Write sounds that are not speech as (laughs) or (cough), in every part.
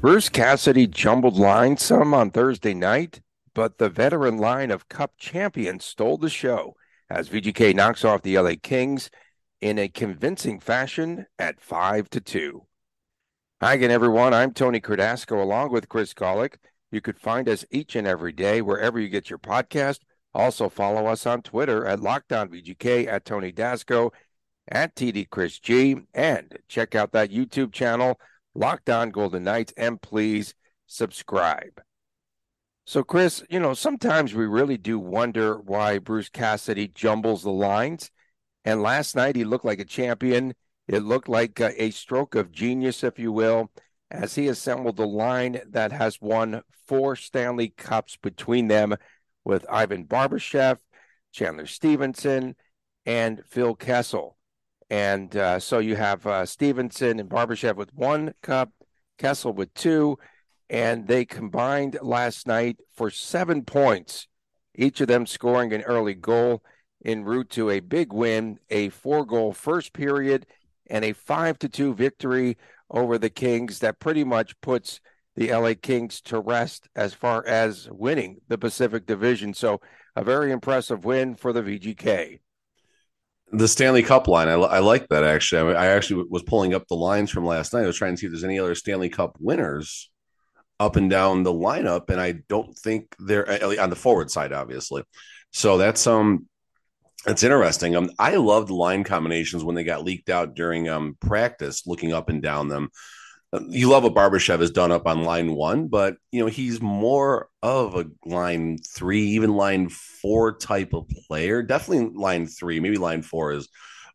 Bruce Cassidy jumbled lines some on Thursday night, but the veteran line of Cup champions stole the show as VGK knocks off the LA Kings in a convincing fashion at 5 to 2. Hi again, everyone. I'm Tony Cardasco along with Chris Golick. You could find us each and every day wherever you get your podcast. Also, follow us on Twitter at LockdownVGK, at Tony Dasco, at TD Chris G, and check out that YouTube channel Locked On Golden Knights, and please subscribe. So, Chris, you know, sometimes we really do wonder why Bruce Cassidy jumbles the lines. And last night he looked like a champion. It looked like a, a stroke of genius, if you will, as he assembled a line that has won four Stanley Cups between them with Ivan Barbashev, Chandler Stephenson, and Phil Kessel. And uh, so you have uh, Stephenson and Barbashev with one cup, Kessel with two, and they combined last night for seven points, each of them scoring an early goal en route to a big win, a four goal first period, and a five to two victory over the Kings that pretty much puts the LA Kings to rest as far as winning the Pacific Division. So a very impressive win for the VGK the Stanley Cup line. I, I like that actually. I, I, actually was pulling up the lines from last night. I was trying to see if there's any other Stanley Cup winners up and down the lineup, and I don't think they're on the forward side, obviously. So that's um, that's interesting. Um, I loved line combinations when they got leaked out during um practice, looking up and down them you love what Barbashev has done up on line one, but you know he's more of a line three, even line four type of player. Definitely line three, maybe line four is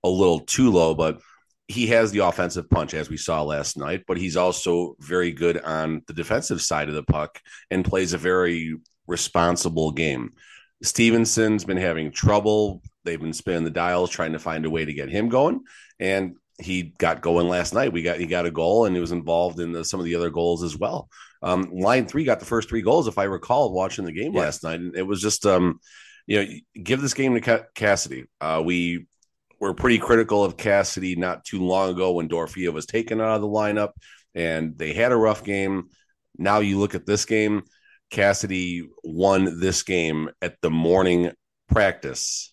a little too low, but he has the offensive punch as we saw last night. But he's also very good on the defensive side of the puck and plays a very responsible game. Stephenson's been having trouble. They've been spinning the dials trying to find a way to get him going, and he got going last night. We got he got a goal and he was involved in the, some of the other goals as well. Um, line three got the first three goals, if I recall, watching the game yeah. last night. And it was just, um, you know, give this game to Cassidy. Uh, we were pretty critical of Cassidy not too long ago when Dorofeyev was taken out of the lineup, and they had a rough game. Now you look at this game. Cassidy won this game at the morning practice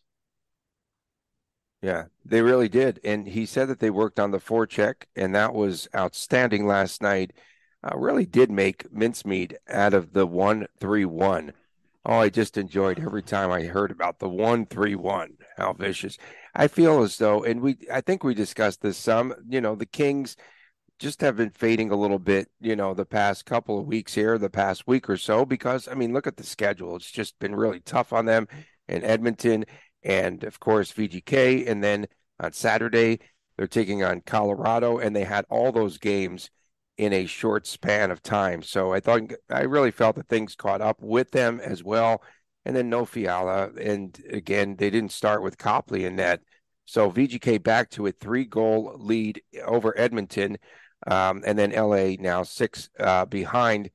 yeah, they really did. And he said that they worked on the forecheck, and that was outstanding last night. Uh, really did make mincemeat out of the 1 3 1. Oh, I just enjoyed every time I heard about the 1 3 1. How vicious. I feel as though, and we, I think we discussed this some, you know, the Kings just have been fading a little bit, you know, the past couple of weeks here, the past week or so, because, I mean, look at the schedule. It's just been really tough on them in Edmonton and of course VGK. And then on Saturday, they're taking on Colorado, and they had all those games in a short span of time. So I thought I really felt that things caught up with them as well. And then no Fiala, and again they didn't start with Copley in that. So VGK back to a three goal lead over Edmonton, um, and then LA now six uh, behind.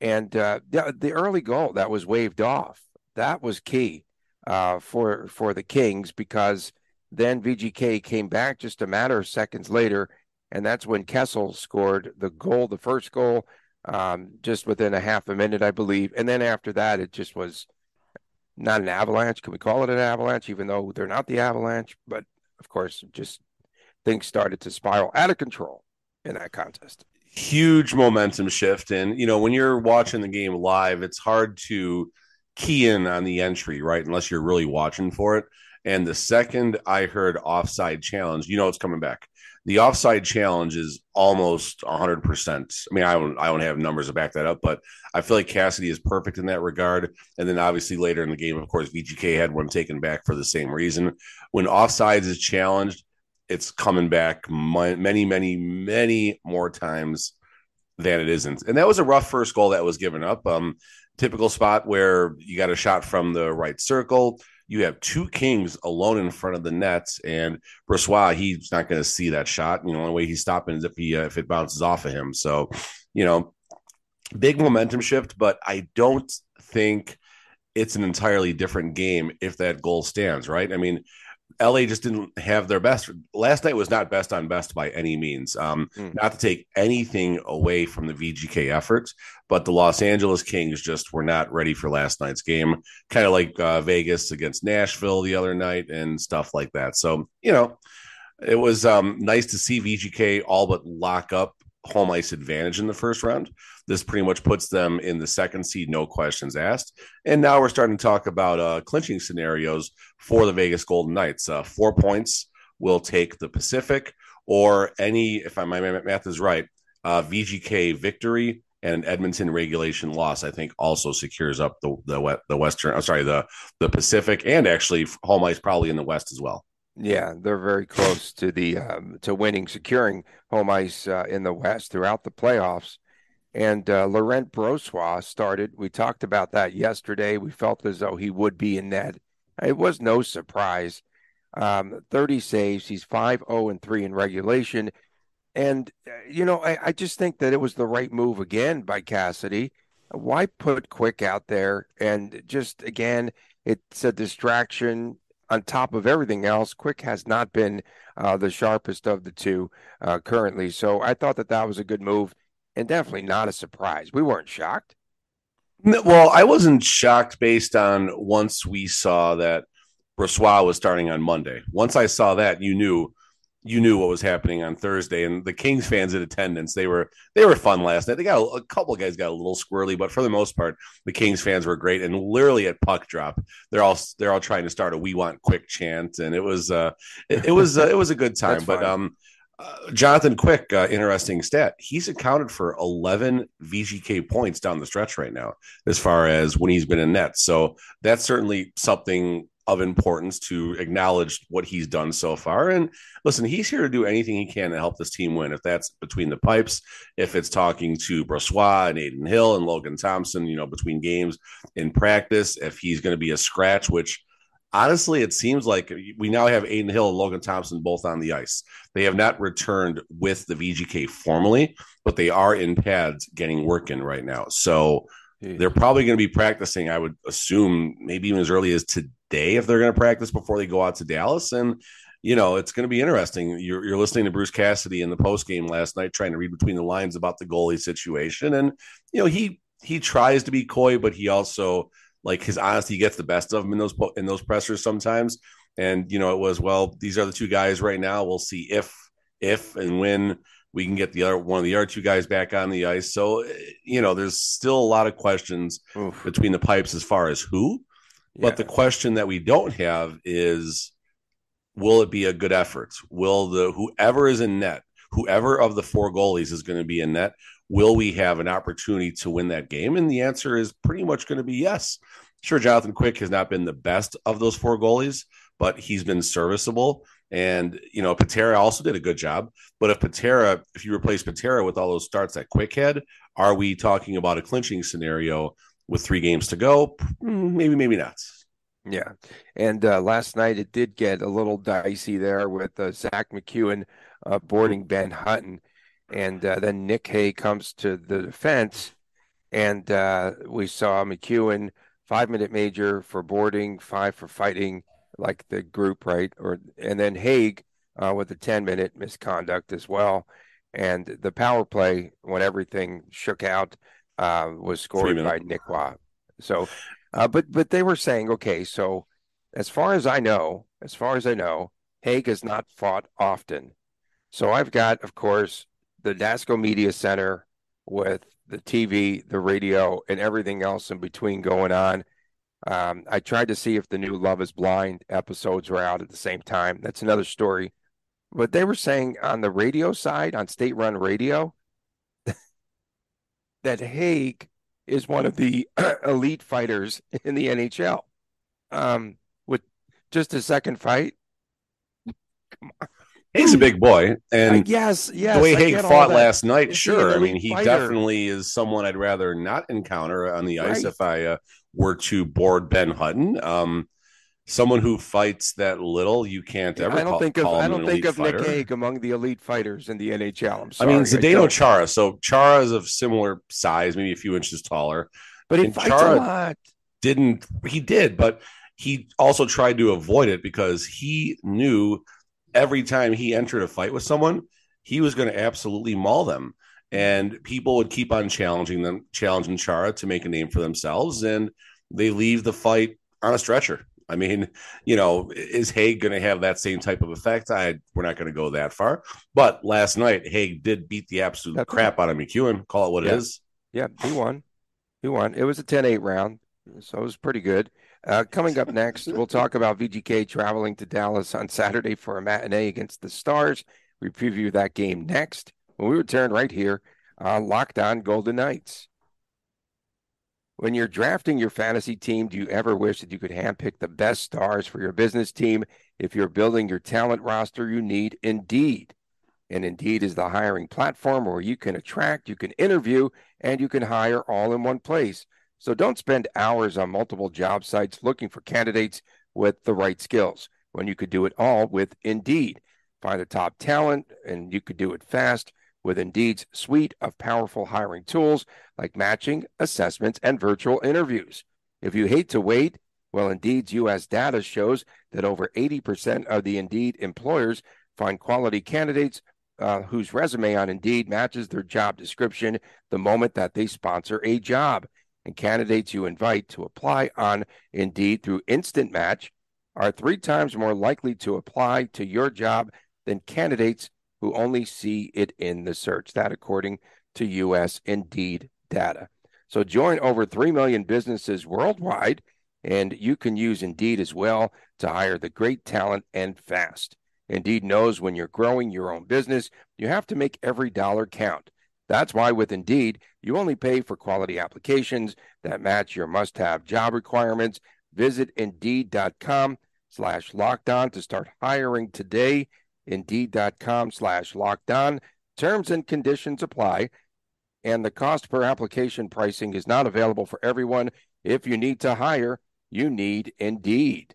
And uh, the, the early goal that was waved off that was key uh, for for the Kings because then VGK came back just a matter of seconds later, and that's when Kessel scored the goal, the first goal, um, just within a half a minute, I believe. And then after that, it just was not an avalanche. Can we call it an avalanche, even though they're not the avalanche? But of course, just things started to spiral out of control in that contest. Huge momentum shift, and you know when you're watching the game live, it's hard to key in on the entry, right? Unless you're really watching for it. And the second I heard offside challenge, you know it's coming back. The offside challenge is almost 100%. I mean, I don't I don't have numbers to back that up, but I feel like Cassidy is perfect in that regard. And then obviously later in the game, of course, VGK had one taken back for the same reason. When offsides is challenged, it's coming back many, many, many more times than it isn't. And that was a rough first goal that was given up. Um, typical spot where you got a shot from the right circle. You have two kings alone in front of the nets, and Brossoit, he's not going to see that shot. Know, the only way he's stopping is if he uh, if it bounces off of him. So, you know, big momentum shift, but I don't think it's an entirely different game if that goal stands, right? I mean, LA just didn't have their best. Last night was not best on best by any means. Um, mm. Not to take anything away from the VGK efforts, but the Los Angeles Kings just were not ready for last night's game. Kind of like uh, Vegas against Nashville the other night and stuff like that. So you know, it was um, nice to see VGK all but lock up home ice advantage in the first round. This pretty much puts them in the second seed, no questions asked. And now we're starting to talk about uh, clinching scenarios for the Vegas Golden Knights. Uh, four points will take the Pacific, or any, if my math is right, uh, VGK victory and Edmonton regulation loss. I think also secures up the the the Western. I'm sorry, the the Pacific, and actually home ice probably in the West as well. Yeah, they're very close to the um, to winning, securing home ice uh, in the West throughout the playoffs. And uh, Laurent Brossoit started. We talked about that yesterday. We felt as though he would be in net. It was no surprise. Um, 30 saves. He's 5 0 and 3 in regulation. And, uh, you know, I, I, just think that it was the right move again by Cassidy. Why put Quick out there? And just, again, it's a distraction on top of everything else. Quick has not been uh, the sharpest of the two uh, currently. So I thought that that was a good move and definitely not a surprise. We weren't shocked. Well, I wasn't shocked based on once we saw that Brossoit was starting on Monday. Once I saw that, you knew you knew what was happening on Thursday. And the Kings fans in attendance, they were they were fun last night. They got a, a couple of guys got a little squirrely, but for the most part, the Kings fans were great. And literally at puck drop, they're all they're all trying to start a "We Want Quick" chant, and it was uh it, it was uh, it was a good (laughs) time. but um uh, Jonathan Quick, uh, interesting stat. He's accounted for 11 VGK points down the stretch right now, as far as when he's been in net. So that's certainly something of importance to acknowledge what he's done so far. And listen, he's here to do anything he can to help this team win. If that's between the pipes, if it's talking to Brossoit and Adin Hill and Logan Thompson, you know, between games in practice, if he's going to be a scratch, which honestly, it seems like we now have Adin Hill and Logan Thompson both on the ice. They have not returned with the VGK formally, but they are in pads getting work in right now. So they're probably going to be practicing, I would assume, maybe even as early as today if they're going to practice before they go out to Dallas. And, you know, it's going to be interesting. You're, you're listening to Bruce Cassidy in the post game last night, trying to read between the lines about the goalie situation. And, you know, he, he tries to be coy, but he also like his honesty gets the best of him in those in those pressers sometimes. And you know, it was well, these are the two guys right now. We'll see if if and when we can get the other one of the other two guys back on the ice. So eh, you know, there's still a lot of questions Oof. between the pipes as far as who. Yeah. But the question that we don't have is will it be a good effort? Will the whoever is in net, whoever of the four goalies is going to be in net, will we have an opportunity to win that game? And the answer is pretty much going to be yes. Sure, Jonathan Quick has not been the best of those four goalies, but he's been serviceable. And, you know, Patera also did a good job. But if Patera, if you replace Patera with all those starts that Quick had, are we talking about a clinching scenario with three games to go? Maybe, maybe not. Yeah. And uh, last night it did get a little dicey there with uh, Zack MacEwen uh, boarding Ben Hutton and uh, then Nic Hague comes to the defense, and uh, we saw MacEwen, five minute major for boarding, five for fighting, like the group, right? Or and then Hague uh, with a ten minute misconduct as well, and the power play when everything shook out uh, was scored by Nikwa. So, uh, but but they were saying, okay, so as far as I know, as far as I know, Hague has not fought often. So I've got, of course, the Dasco Media Center with the TV, the radio, and everything else in between going on. Um, I tried to see if the new Love is Blind episodes were out at the same time. That's another story. But they were saying on the radio side, on state run radio, that Hague is one of the (clears throat) elite fighters in the NHL. Um, with just a second fight. Come on. Hague's a big boy, and Uh, yes, yes. the way I Haig fought last night, Is sure. I mean, he fighter? definitely is someone I'd rather not encounter on the ice Right. if I uh, were to board Ben Hutton. Um, someone who fights that little, you can't ever I don't call, think of I don't think of Nick fighter. Hague among the elite fighters in the NHL. I'm I mean, Zdeno. Chara. So Chara is of similar size, maybe a few inches taller. but he and fights Chara- a lot. Didn't he did, but he also tried to avoid it because he knew every time he entered a fight with someone, he was going to absolutely maul them. And people would keep on challenging them, challenging Chara to make a name for themselves, and they leave the fight on a stretcher. I mean, you know, is Hague going to have that same type of effect? I we're not going to go that far. But last night, Hague did beat the absolute That's crap out of MacEwen. Call it what Yeah. it is. Yeah, he won. He won. It was a 10-8 round, so it was pretty good. Uh, coming up next, we'll talk about VGK traveling to Dallas on Saturday for a matinee against the Stars. We preview that game next when we return right here on Locked On Golden Knights. When you're drafting your fantasy team, do you ever wish that you could handpick the best stars for your business team? If you're building your talent roster, you need Indeed. And Indeed is the hiring platform where you can attract, you can interview, and you can hire all in one place. So don't spend hours on multiple job sites looking for candidates with the right skills when you could do it all with Indeed. Find the top talent, and you could do it fast with Indeed's suite of powerful hiring tools like matching, assessments, and virtual interviews. If you hate to wait, well, Indeed's U.S. data shows that over 80% of the Indeed employers find quality candidates uh, whose resume on Indeed matches their job description the moment that they sponsor a job. And candidates you invite to apply on Indeed through Instant Match are three times more likely to apply to your job than candidates who only see it in the search. That, according to U.S. Indeed data. So join over 3 million businesses worldwide, and you can use Indeed as well to hire the great talent and fast. Indeed knows when you're growing your own business, you have to make every dollar count. That's why with Indeed, you only pay for quality applications that match your must-have job requirements. Visit Indeed.com slash locked on to start hiring today. Indeed.com slash locked on. Terms and conditions apply. And the cost per application pricing is not available for everyone. If you need to hire, you need Indeed.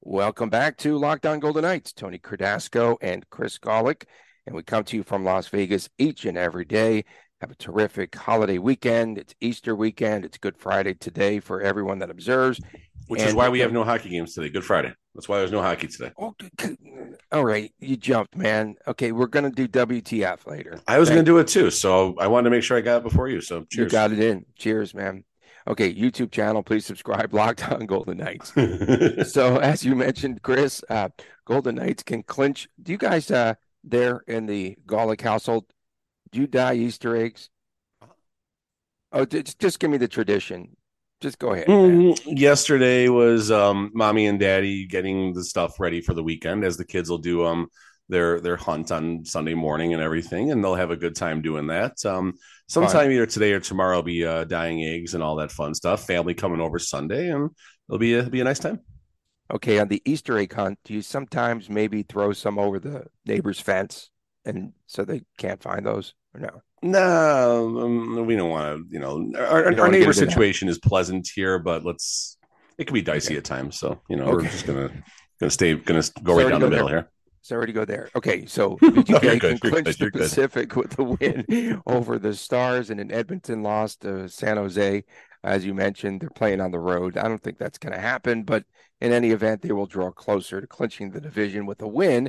Welcome back to Locked On Golden Knights. Tony Cardasco and Chris Golick. And we come to you from Las Vegas each and every day. Have a terrific holiday weekend. It's Easter weekend. It's Good Friday today for everyone that observes. Which is why we have no hockey games today. Good Friday. That's why there's no hockey today. Oh, all right, you jumped, man. Okay, we're gonna do WTF later. I was going to do it too, so I wanted to make sure I got it before you. So You got it in. Cheers, man. Okay, YouTube channel, please subscribe. (laughs) Locked on Golden Knights. (laughs) so, as you mentioned, Chris, uh, Golden Knights can clinch. Do you guys uh, there in the Golick household? Do you die Easter eggs? Oh, just, just give me the tradition. Just go ahead. Mm, yesterday was um, mommy and daddy getting the stuff ready for the weekend, as the kids will do um their their hunt on Sunday morning and everything, and they'll have a good time doing that. Um, sometime either today or tomorrow, I'll be uh, dyeing eggs and all that fun stuff. Family coming over Sunday, and it'll be a, it'll be a nice time. Okay, on the Easter egg hunt, do you sometimes maybe throw some over the neighbor's fence, and so they can't find those, or no? No, um, we don't want to. You know, our, our neighbor get into that. situation is pleasant here, but let's. It can be dicey at times, so you know we're just gonna gonna stay gonna go right Sorry down the middle there. here. Sorry to go there. Okay, so No, VGK you're can good, clinch good, the you're good. Pacific with the win (laughs) over the Stars, and in Edmonton lost to San Jose. As you mentioned, they're playing on the road. I don't think that's going to happen, but in any event, they will draw closer to clinching the division with a win.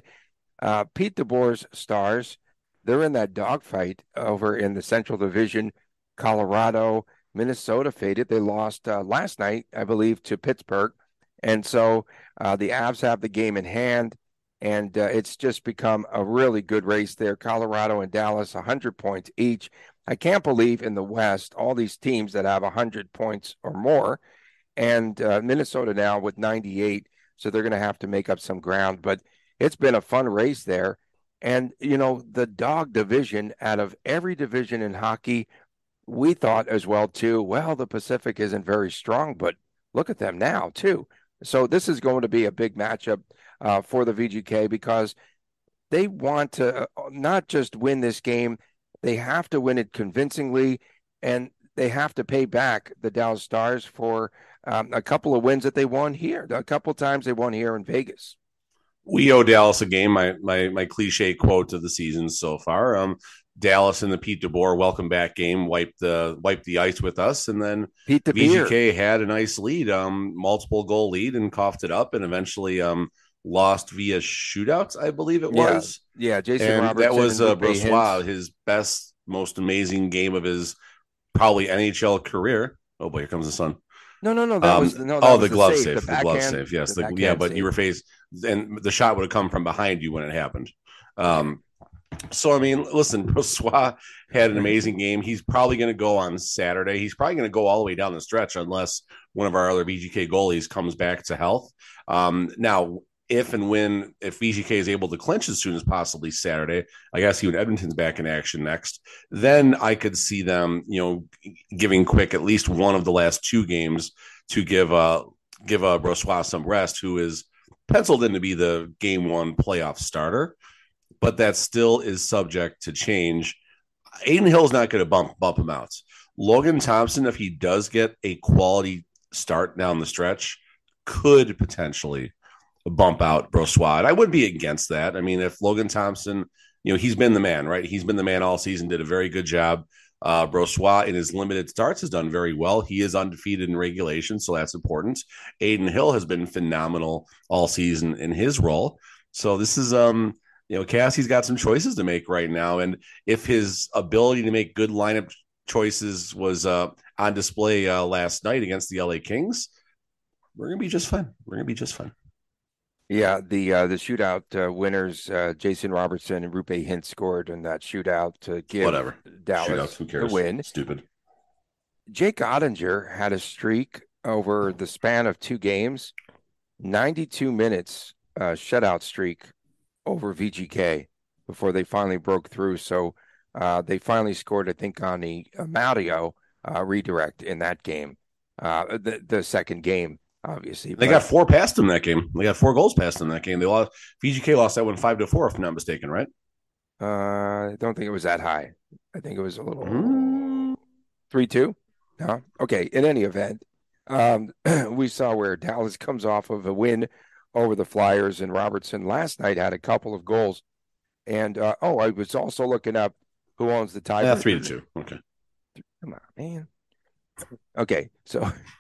Uh, Pete DeBoer's Stars, they're in that dogfight over in the Central Division. Colorado, Minnesota faded. They lost uh, last night, I believe, to Pittsburgh. And so uh, the Avs have the game in hand, and uh, it's just become a really good race there. Colorado and Dallas, 100 points each. I can't believe in the West, all these teams that have 100 points or more, and uh, Minnesota now with 98. So they're going to have to make up some ground. But it's been a fun race there. And, you know, the dog division out of every division in hockey, we thought as well, too. Well, the Pacific isn't very strong, but look at them now, too. So this is going to be a big matchup uh, for the VGK because they want to uh, not just win this game, they have to win it convincingly, and they have to pay back the Dallas Stars for um, a couple of wins that they won here. A couple times they won here in Vegas. We owe Dallas a game. My my my cliche quote of the season so far. Um, Dallas in the Pete DeBoer welcome back game wiped the wiped the ice with us, and then Pete the VGK had a nice lead, um, multiple goal lead, and coughed it up, and eventually um lost via shootouts, I believe it was. Yeah, Jason and Robertson. that was uh, and Hintz. his best, most amazing game of his probably NHL career. Oh boy, here comes the sun. No, no, no. That Um, was no. That oh, was the glove save, save, the, glove save. Yes, the the, yeah, but save. you were faced, and the shot would have come from behind you when it happened. Um, so I mean, listen, (laughs) Brossoit had an amazing game. He's probably going to go on Saturday. He's probably going to go all the way down the stretch unless one of our other VGK goalies comes back to health. Um, now, if and when if VGK is able to clinch as soon as possibly Saturday, I guess when Edmonton's back in action next, then I could see them, you know, giving quick at least one of the last two games to give uh give uh Brossoit some rest, who is penciled in to be the game one playoff starter, but that still is subject to change. Adin Hill's not going to bump bump him out. Logan Thompson, if he does get a quality start down the stretch, could potentially bump out Brossoit. I would be against that. I mean, if Logan Thompson, you know, he's been the man, right? He's been the man all season, did a very good job. Uh, Brossoit in his limited starts has done very well. He is undefeated in regulation, so that's important. Adin Hill has been phenomenal all season in his role. So this is um you know Cassie's got some choices to make right now, and if his ability to make good lineup choices was uh, on display uh, last night against the LA Kings, we're gonna be just fine. We're gonna be just fine. Yeah, the uh, the shootout uh, winners, uh, Jason Robertson and Roope Hintz scored in that shootout to give Whatever. Dallas Shootouts, who the cares? win. Stupid. Jake Oettinger had a streak over the span of two games, 92 minutes uh, shutout streak over VGK before they finally broke through. So uh, they finally scored, I think, on the Mario uh, redirect in that game, uh, the the second game, obviously. They got four past them that game. They got four goals past them that game. They lost. VGK lost that one five to four, if I'm not mistaken, right? Uh, I don't think it was that high. I think it was a little Mm. three two. No, okay. In any event, um, (clears throat) we saw where Dallas comes off of a win over the Flyers, and Robertson last night had a couple of goals. And uh, oh, I was also looking up who owns the tie. Yeah, three to two. Okay. Come on, man. Okay, so (laughs)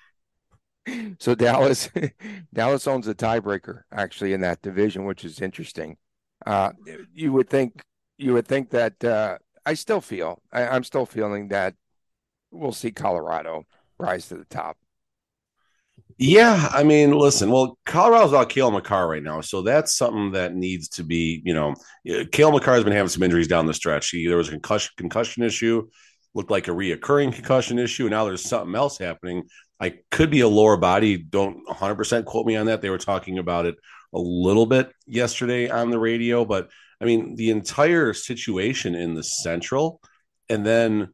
so Dallas (laughs) Dallas owns the tiebreaker actually in that division, which is interesting. Uh, you would think you would think that uh, I still feel I, I'm still feeling that we'll see Colorado rise to the top. Yeah, I mean, listen. Well, Colorado's without Cale Makar right now, so that's something that needs to be. You know, Cale Makar has been having some injuries down the stretch. He, there was a concussion concussion issue, looked like a reoccurring concussion issue, and now there's something else happening. I could be a lower body. Don't 100 percent quote me on that. They were talking about it a little bit yesterday on the radio, but I mean, the entire situation in the Central, and then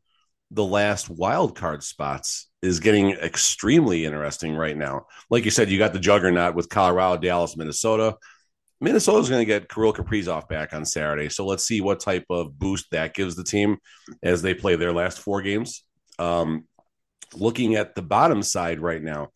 the last wild card spots is getting extremely interesting right now. Like you said, you got the juggernaut with Colorado, Dallas, Minnesota. Minnesota's going to get Kirill Kaprizov back on Saturday, so let's see what type of boost that gives the team as they play their last four games. Um, looking at the bottom side right now,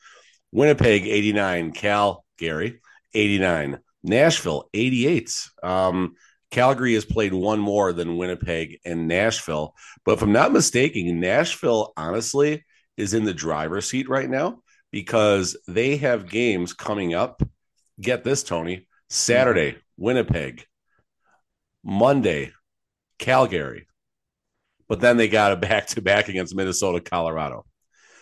Winnipeg 89, Cal Gary 89, Nashville 88. Um, Calgary has played one more than Winnipeg and Nashville. But if I'm not mistaken, Nashville honestly is in the driver's seat right now because they have games coming up. Get this, Tony. Saturday, Winnipeg. Monday, Calgary. But then they got a back to back against Minnesota, Colorado.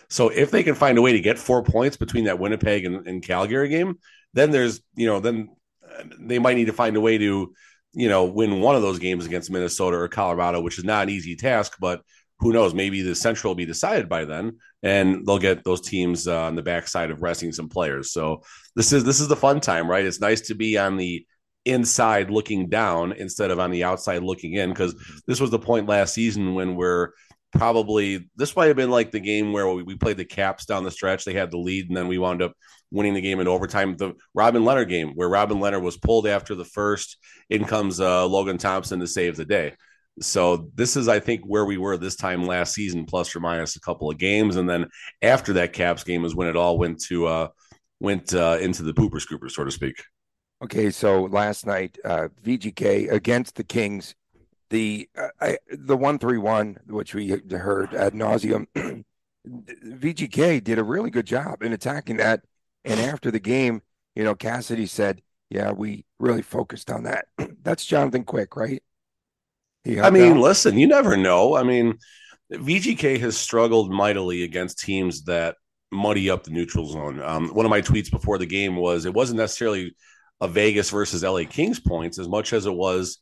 So if they can find a way to get four points between that Winnipeg and, and Calgary game, then there's, you know, then uh, they might need to find a way to you know, win one of those games against Minnesota or Colorado, which is not an easy task, but who knows? Maybe the Central will be decided by then, and they'll get those teams uh, on the backside of resting some players. So this is this is the fun time, right? It's nice to be on the inside looking down instead of on the outside looking in, because this was the point last season when we're probably this might have been like the game where we, we played the Caps down the stretch. They had the lead, and then we wound up winning the game in overtime. The Robin Lehner game where Robin Lehner was pulled after the first. In comes uh, Logan Thompson to save the day. So this is, I think, where we were this time last season, plus or minus a couple of games, and then after that Caps game is when it all went to uh, went uh, into the pooper scooper, so to speak. Okay, so last night, uh, VGK against the Kings, the uh, I, the one three one, which we heard ad nauseum. (clears throat) VGK did a really good job in attacking that, and after the game, you know, Cassidy said, "Yeah, we really focused on that." (clears throat) That's Jonathan Quick, right? I mean, out. listen, you never know. I mean, VGK has struggled mightily against teams that muddy up the neutral zone. Um, one of my tweets before the game was it wasn't necessarily a Vegas versus LA Kings points as much as it was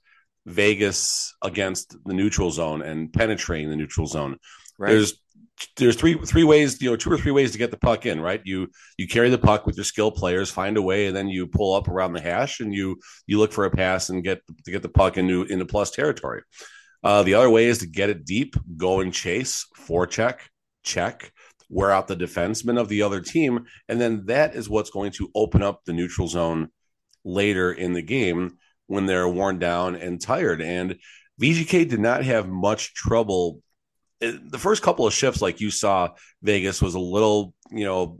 Vegas against the neutral zone and penetrating the neutral zone. Right. There's there's three three ways, you know, two or three ways to get the puck in, right? You you carry the puck with your skill players, find a way, and then you pull up around the hash and you you look for a pass and get to get the puck into into plus territory. Uh, the other way is to get it deep, go and chase, forecheck, check, check, wear out the defenseman of the other team, and then that is what's going to open up the neutral zone later in the game when they're worn down and tired. And VGK did not have much trouble. The first couple of shifts, like you saw, Vegas was a little, you know,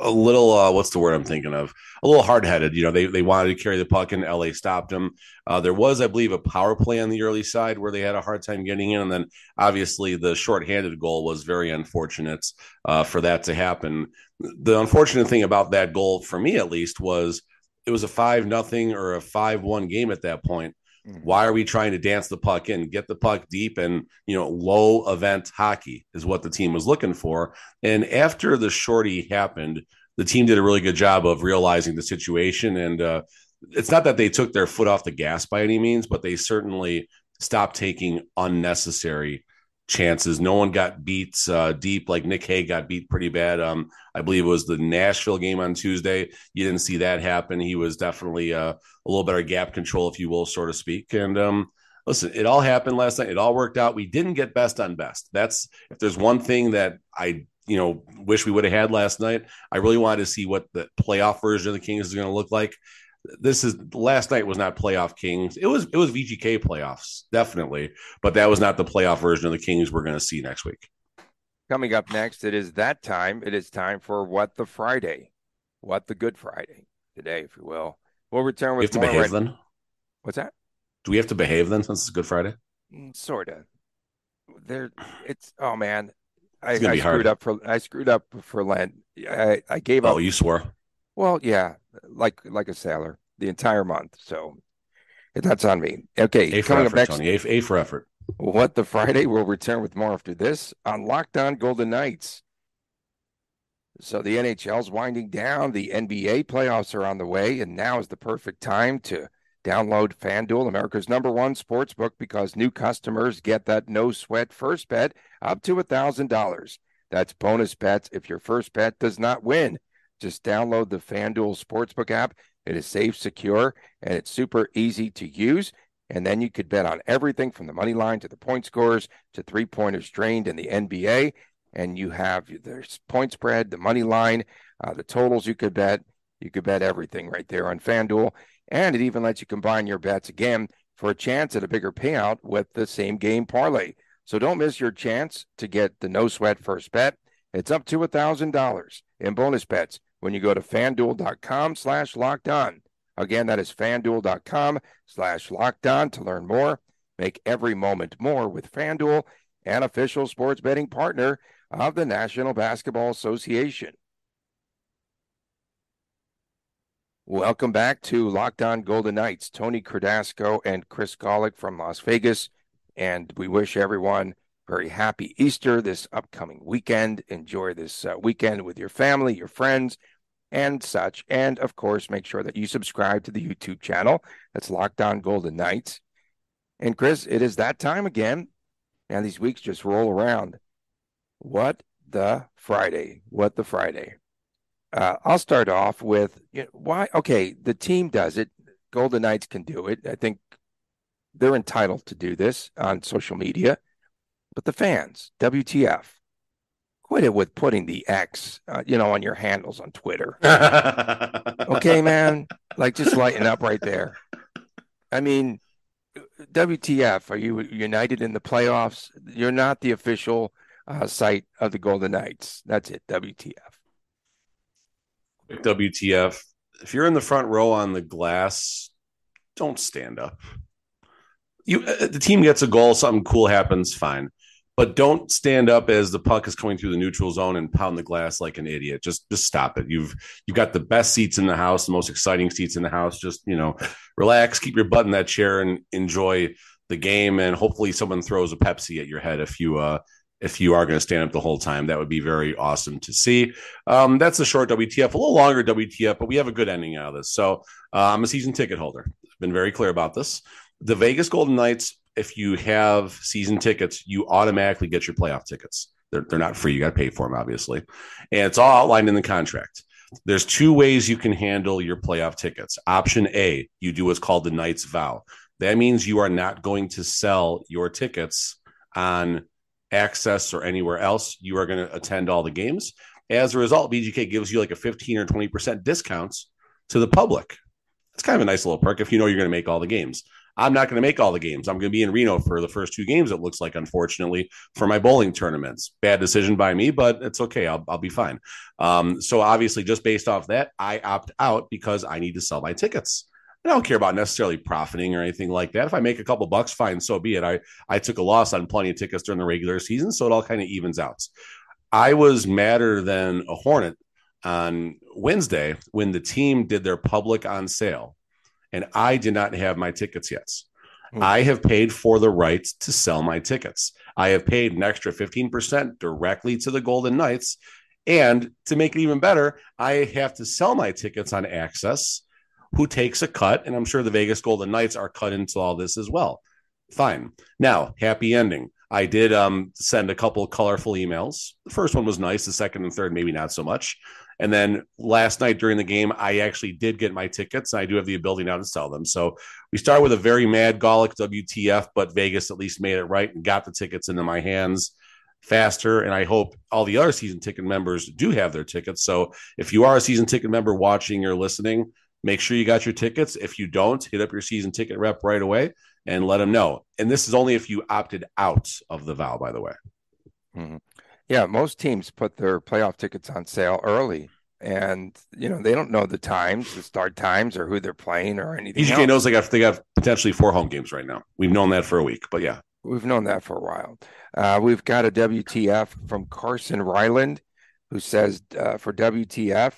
a little uh, what's the word I'm thinking of? A little hard headed. You know, they they wanted to carry the puck and LA stopped them. Uh, there was, I believe, a power play on the early side where they had a hard time getting in, and then obviously the shorthanded goal was very unfortunate uh, for that to happen. The unfortunate thing about that goal, for me at least, was it was a five nothing or a five one game at that point. Mm-hmm. Why are we trying to dance the puck in, get the puck deep, and you know, low event hockey is what the team was looking for. And after the shorty happened, the team did a really good job of realizing the situation. And uh, it's not that they took their foot off the gas by any means, but they certainly stopped taking unnecessary chances. No one got beats uh, deep like Nic Hague got beat pretty bad. Um, I believe it was the Nashville game on Tuesday. You didn't see that happen. He was definitely uh, a little better gap control, if you will, so to speak. And um, listen, it all happened last night. It all worked out. We didn't get best on best. That's if there's one thing that I you know wish we would have had last night. I really wanted to see what the playoff version of the Kings is going to look like this is last night was not playoff Kings. It was it was VGK playoffs, definitely, but that was not the playoff version of the Kings we're going to see next week. Coming up next, it is that time. It is time for what the Friday, what the Good Friday today, if you will. We'll return with. We have to behave right... then. What's that? Do we have to behave then since it's Good Friday? Mm, sort of. There, it's oh man, it's I, I screwed hard. up for I screwed up for Lent. I, I gave oh, up. Oh, you swore. Well, yeah, like like a sailor the entire month. So that's on me. Okay, a for coming effort, up next, Tony. A, a for effort. What the Friday? We'll return with more after this on Locked On Golden Knights. So the NHL's winding down. The NBA playoffs are on the way, and now is the perfect time to download FanDuel, America's number one sports book, because new customers get that no sweat first bet up to a thousand dollars. That's bonus bets if your first bet does not win. Just download the FanDuel Sportsbook app. It is safe, secure, and it's super easy to use. And then you could bet on everything from the money line to the point scores to three pointers drained in the NBA. And you have the point spread, the money line, uh, the totals you could bet. You could bet everything right there on FanDuel. And it even lets you combine your bets again for a chance at a bigger payout with the same game parlay. So don't miss your chance to get the no sweat first bet. It's up to $1,000 in bonus bets when you go to fanduel.com slash locked on. Again, that is fanduel.com slash locked on to learn more. Make every moment more with FanDuel, an official sports betting partner of the National Basketball Association. Welcome back to Locked On Golden Knights. Tony Cardasco and Chris Golick from Las Vegas. And we wish everyone very happy Easter this upcoming weekend. Enjoy this uh, weekend with your family, your friends, and such. And of course, make sure that you subscribe to the YouTube channel. That's Locked On Golden Knights. And Chris, it is that time again. And these weeks just roll around. What the Friday? What the Friday? Uh, I'll start off with you know, why. Okay, the team does it. Golden Knights can do it. I think they're entitled to do this on social media. But the fans, WTF? Quit it with putting the X, uh, you know, on your handles on Twitter. (laughs) okay, man. Like just lighten up right there. I mean, WTF? Are you united in the playoffs? You're not the official uh, site of the Golden Knights. That's it. WTF. WTF. If you're in the front row on the glass, don't stand up. You, uh, the team gets a goal, something cool happens, fine but don't stand up as the puck is coming through the neutral zone and pound the glass like an idiot. Just just stop it. You've you've got the best seats in the house, the most exciting seats in the house. Just you know, relax, keep your butt in that chair, and enjoy the game. And hopefully, someone throws a Pepsi at your head if you uh if you are going to stand up the whole time. That would be very awesome to see. Um, that's a short WTF, a little longer WTF, but we have a good ending out of this. So uh, I'm a season ticket holder. I've been very clear about this. The Vegas Golden Knights if you have season tickets, you automatically get your playoff tickets. They're, they're not free. You got to pay for them, obviously. And it's all outlined in the contract. There's two ways you can handle your playoff tickets. Option A, you do what's called the Knights vow. That means you are not going to sell your tickets on access or anywhere else. You are going to attend all the games. As a result, VGK gives you like a 15 or 20% discounts to the public. It's kind of a nice little perk if you know you're going to make all the games. I'm not going to make all the games. I'm going to be in Reno for the first two games, it looks like, unfortunately, for my bowling tournaments. Bad decision by me, but it's okay. I'll, I'll be fine. Um, so, obviously, just based off that, I opt out because I need to sell my tickets. I don't care about necessarily profiting or anything like that. If I make a couple bucks, fine, so be it. I, I took a loss on plenty of tickets during the regular season, so it all kind of evens out. I was madder than a hornet on Wednesday when the team did their public on sale and I did not have my tickets yet. Mm-hmm. I have paid for the right to sell my tickets. I have paid an extra 15% directly to the Golden Knights. And to make it even better, I have to sell my tickets on Access, who takes a cut. And I'm sure the Vegas Golden Knights are cut into all this as well. Fine. Now, happy ending. I did um, send a couple colorful emails. The first one was nice. The second and third, maybe not so much. And then last night during the game, I actually did get my tickets. I do have the ability now to sell them. So we start with a very mad Golic WTF, but Vegas at least made it right and got the tickets into my hands faster. And I hope all the other season ticket members do have their tickets. So if you are a season ticket member watching or listening, make sure you got your tickets. If you don't, hit up your season ticket rep right away and let them know. And this is only if you opted out of the vow, by the way. Mm-hmm. Yeah, most teams put their playoff tickets on sale early, and you know they don't know the times, the start times, or who they're playing, or anything. VGK knows they got they got potentially four home games right now. We've known that for a week, but yeah, we've known that for a while. Uh, we've got a WTF from Carson Ryland, who says uh, for WTF,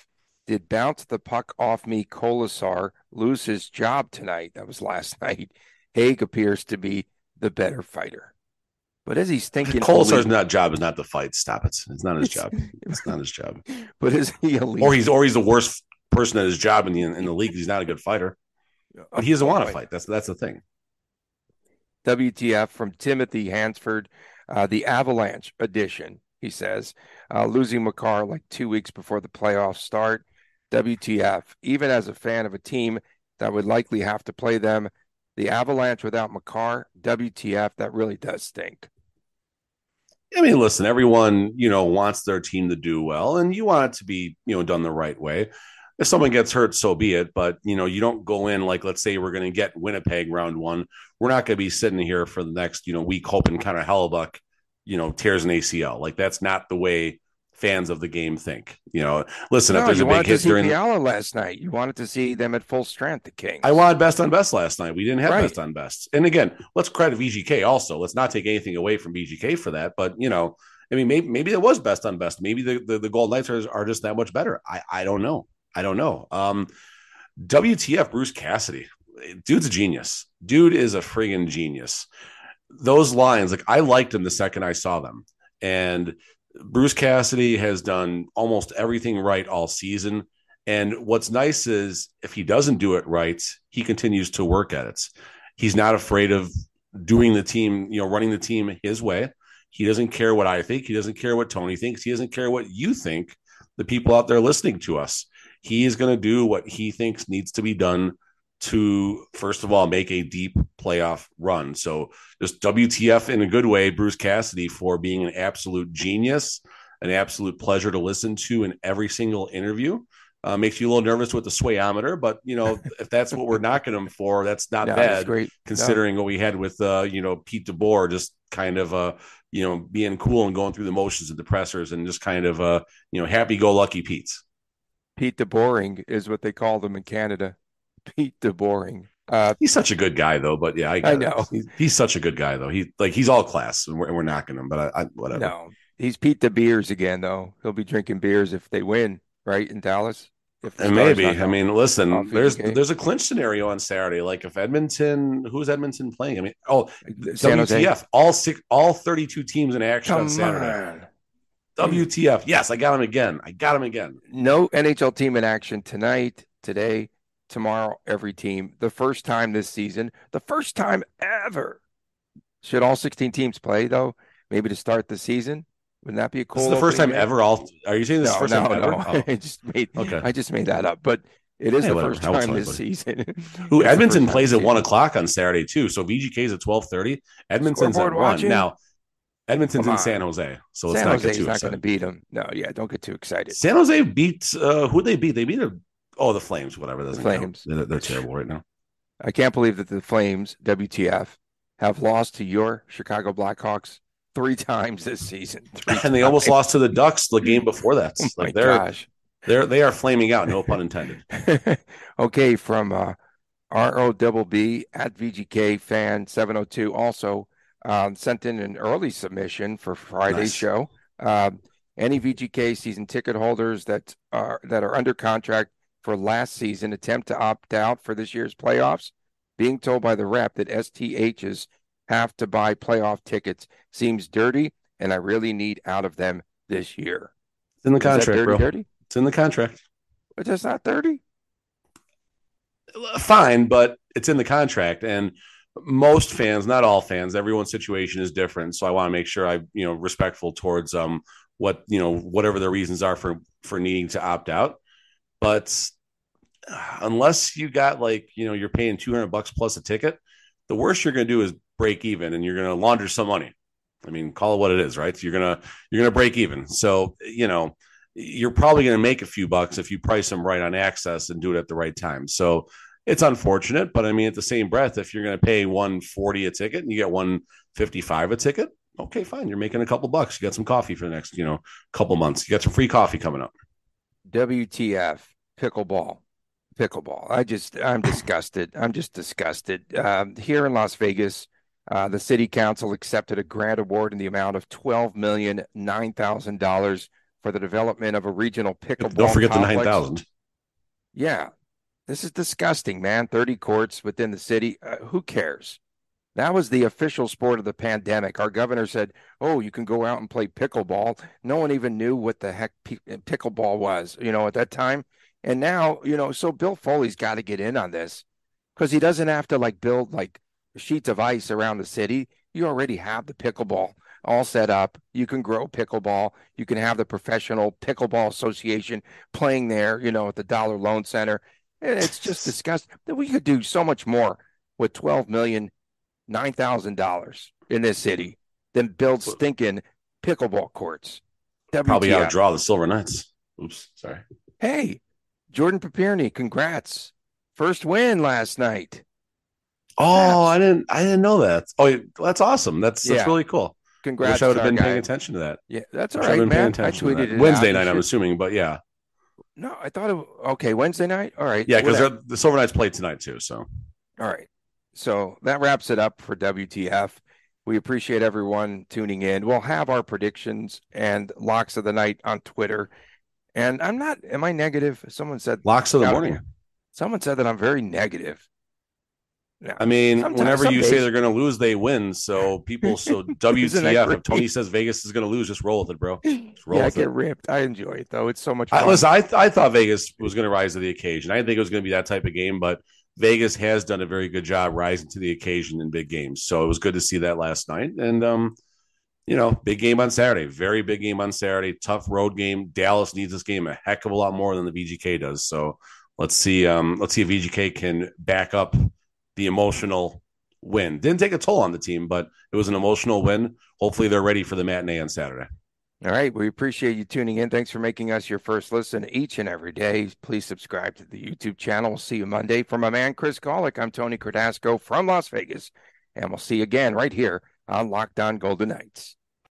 did bounce the puck off me Kolesar lose his job tonight? That was last (laughs) night. Hague appears to be the better fighter. But as he's thinking, Kolesar's not job is not to fight. Stop it. It's not his job. It's not his job. (laughs) But is he elite? Or he's or he's the worst person at his job in the in the league. He's not a good fighter. But he doesn't want to fight. That's that's the thing. WTF from Timothy Hansford, uh, the Avalanche edition. He says uh, losing Makar like two weeks before the playoffs start. WTF. Even as a fan of a team that would likely have to play them, the Avalanche without Makar. WTF. That really does stink. I mean, listen, everyone, you know, wants their team to do well and you want it to be, you know, done the right way. If someone gets hurt, so be it. But, you know, you don't go in like, let's say we're going to get Winnipeg round one. We're not going to be sitting here for the next, you know, week hoping kind of Hellebuyck, you know, tears an ACL. Like, that's not the way fans of the game think. You know, listen, no, if there's a big hit during Fiala last night, you wanted to see them at full strength. The Kings. I wanted best on best last night. We didn't have right. best on best. And again, let's credit VGK also. Let's not take anything away from VGK for that. But you know, I mean, maybe maybe it was best on best. Maybe the the, the Gold Knights are, are just that much better. I I don't know. I don't know. Um, WTF Bruce Cassidy, dude's a genius. Dude is a friggin' genius. Those lines, like I liked him the second I saw them, and Bruce Cassidy has done almost everything right all season. And what's nice is if he doesn't do it right, he continues to work at it. He's not afraid of doing the team, you know, running the team his way. He doesn't care what I think. He doesn't care what Tony thinks. He doesn't care what you think, the people out there listening to us. He is going to do what he thinks needs to be done to first of all make a deep playoff run. So just WTF in a good way, Bruce Cassidy for being an absolute genius, an absolute pleasure to listen to in every single interview. Uh, makes you a little nervous with the swayometer, but you know (laughs) if that's what we're knocking him for, that's not No, bad. great. Considering what we had with uh, you know Pete DeBoer, just kind of uh, you know being cool and going through the motions of depressors and just kind of uh, you know happy go lucky Pete's. Pete DeBoring is what they call them in Canada. Pete DeBoring. Uh, He's such a good guy though, but yeah, I, I know. He's, he's such a good guy though. He like he's all class, and we're, we're knocking him, but I, I whatever. no, he's Pete the Beers again, though. He'll be drinking beers if they win, right, in Dallas. If And maybe I mean, listen, there's VGK. there's a clinch scenario on Saturday. Like if Edmonton, who's Edmonton playing? I mean, oh, San Jose. WTF, all six, all 32 teams in action Come on Saturday. on. WTF? Yes, I got him again. I got him again. No NHL team in action tonight, today, tomorrow, every team. The first time this season, the first time ever. Should all 16 teams play, though? Maybe to start the season? Wouldn't that be a cool? This is the first time ever. All are you saying this is No, first no, time ever? Oh. (laughs) I just made Okay. I just made that up, but it is Hey, the whatever. first time this buddy. season. (laughs) Who Edmonton plays at one o'clock on Saturday too. So VGK is at twelve thirty. Edmonton's Scoreboard at one. watching? Now Edmonton's in. San Jose, so let's not Jose get too not going to beat them. No, yeah, don't get too excited. San Jose beat uh who they beat? They beat a oh the Flames, whatever. Doesn't. Flames. They're, they're terrible right now. I can't believe that the Flames, WTF, have lost to your Chicago Blackhawks three times this season. (laughs) And they almost lost to the Ducks the game before that. Oh my like they're gosh. they're they are flaming out, no pun intended. (laughs) okay, from uh, RO double B at VGK fan 702 also um, sent in an early submission for Friday's Nice. show. Um, any VGK season ticket holders that are that are under contract for last season attempt to opt out for this year's playoffs. Being told by the rep that STHs have to buy playoff tickets seems dirty, and I really need out of them this year. It's in the contract, dirty, bro. dirty? It's in the contract. But that's not dirty. Fine, but it's in the contract, and most fans, not all fans, everyone's situation is different. So I want to make sure I, you know, respectful towards um what you know whatever the reasons are for for needing to opt out. But unless you got like you know you're paying two hundred bucks plus a ticket, the worst you're going to do is break even, and you're going to launder some money. I mean, call it what it is, right? You're gonna you're gonna break even. So you know you're probably going to make a few bucks if you price them right on access and do it at the right time. So it's unfortunate, but I mean, at the same breath, if you're going to pay 140 a ticket and you get 155 a ticket, okay, fine. You're making a couple bucks. You got some coffee for the next, you know, couple months. You got some free coffee coming up. WTF pickleball pickleball. I just I'm disgusted. I'm just disgusted. Um, here in Las Vegas uh, the city council accepted a grant award in the amount of twelve million nine thousand dollars for the development of a regional pickleball Don't forget complex. the 9,000. yeah. This is disgusting man. 30 courts within the city. Uh, who cares? That was the official sport of the pandemic. Our governor said oh you can go out and play pickleball. No one even knew what the heck pickleball was you know at that time and now you know so bill foley's got to get in on this because he doesn't have to like build like sheets of ice around the city you already have the pickleball all set up you can grow pickleball you can have the professional pickleball association playing there you know at the dollar loan center and it's just (laughs) disgusting that we could do so much more with 12 million nine thousand dollars in this city than build stinking pickleball courts. Probably WTF. draw the Silver Knights. Oops, sorry. Hey, Jordan Papirny, congrats! First win last night. Oh, I didn't, I didn't know that. Oh, that's awesome. That's that's Yeah. really cool. Congrats! Wish I would have been paying guy. attention to that. Yeah, that's all right, paying man. I to tweeted it. Wednesday night, I'm assuming, but yeah, No, I thought it. Okay, Wednesday night. All right. yeah, because the Silver Knights played tonight too. So All right. So that wraps it up for WTF. We appreciate everyone tuning in. We'll have our predictions and locks of the night on Twitter. And I'm not, am I negative? Someone said, locks of the morning. someone said that I'm very negative. No, I mean, whenever you say they're going to lose, they win. So (laughs) people, so (laughs) WTF? If Tony says Vegas is going to lose, just roll with it, bro. (laughs) Just roll yeah, I get it. ripped. I enjoy it though. It's so much I, fun. listen, I I thought Vegas was going to rise to the occasion. I didn't think it was going to be that type of game, but Vegas has done a very good job rising to the occasion in big games. So it was good to see that last night. And um, you know, big game on Saturday. Very big game on Saturday. Tough road game. Dallas needs this game a heck of a lot more than the VGK does. So let's see. Um, let's see if VGK can back up the emotional win. Didn't take a toll on the team, but it was an emotional win. Hopefully, they're ready for the matinee on Saturday. All right. We appreciate you tuning in. Thanks for making us your first listen each and every day. Please subscribe to the YouTube channel. We'll see you Monday. For my man, Chris Gawlik, I'm Tony Cardasco from Las Vegas, and we'll see you again right here on Locked On Golden Knights.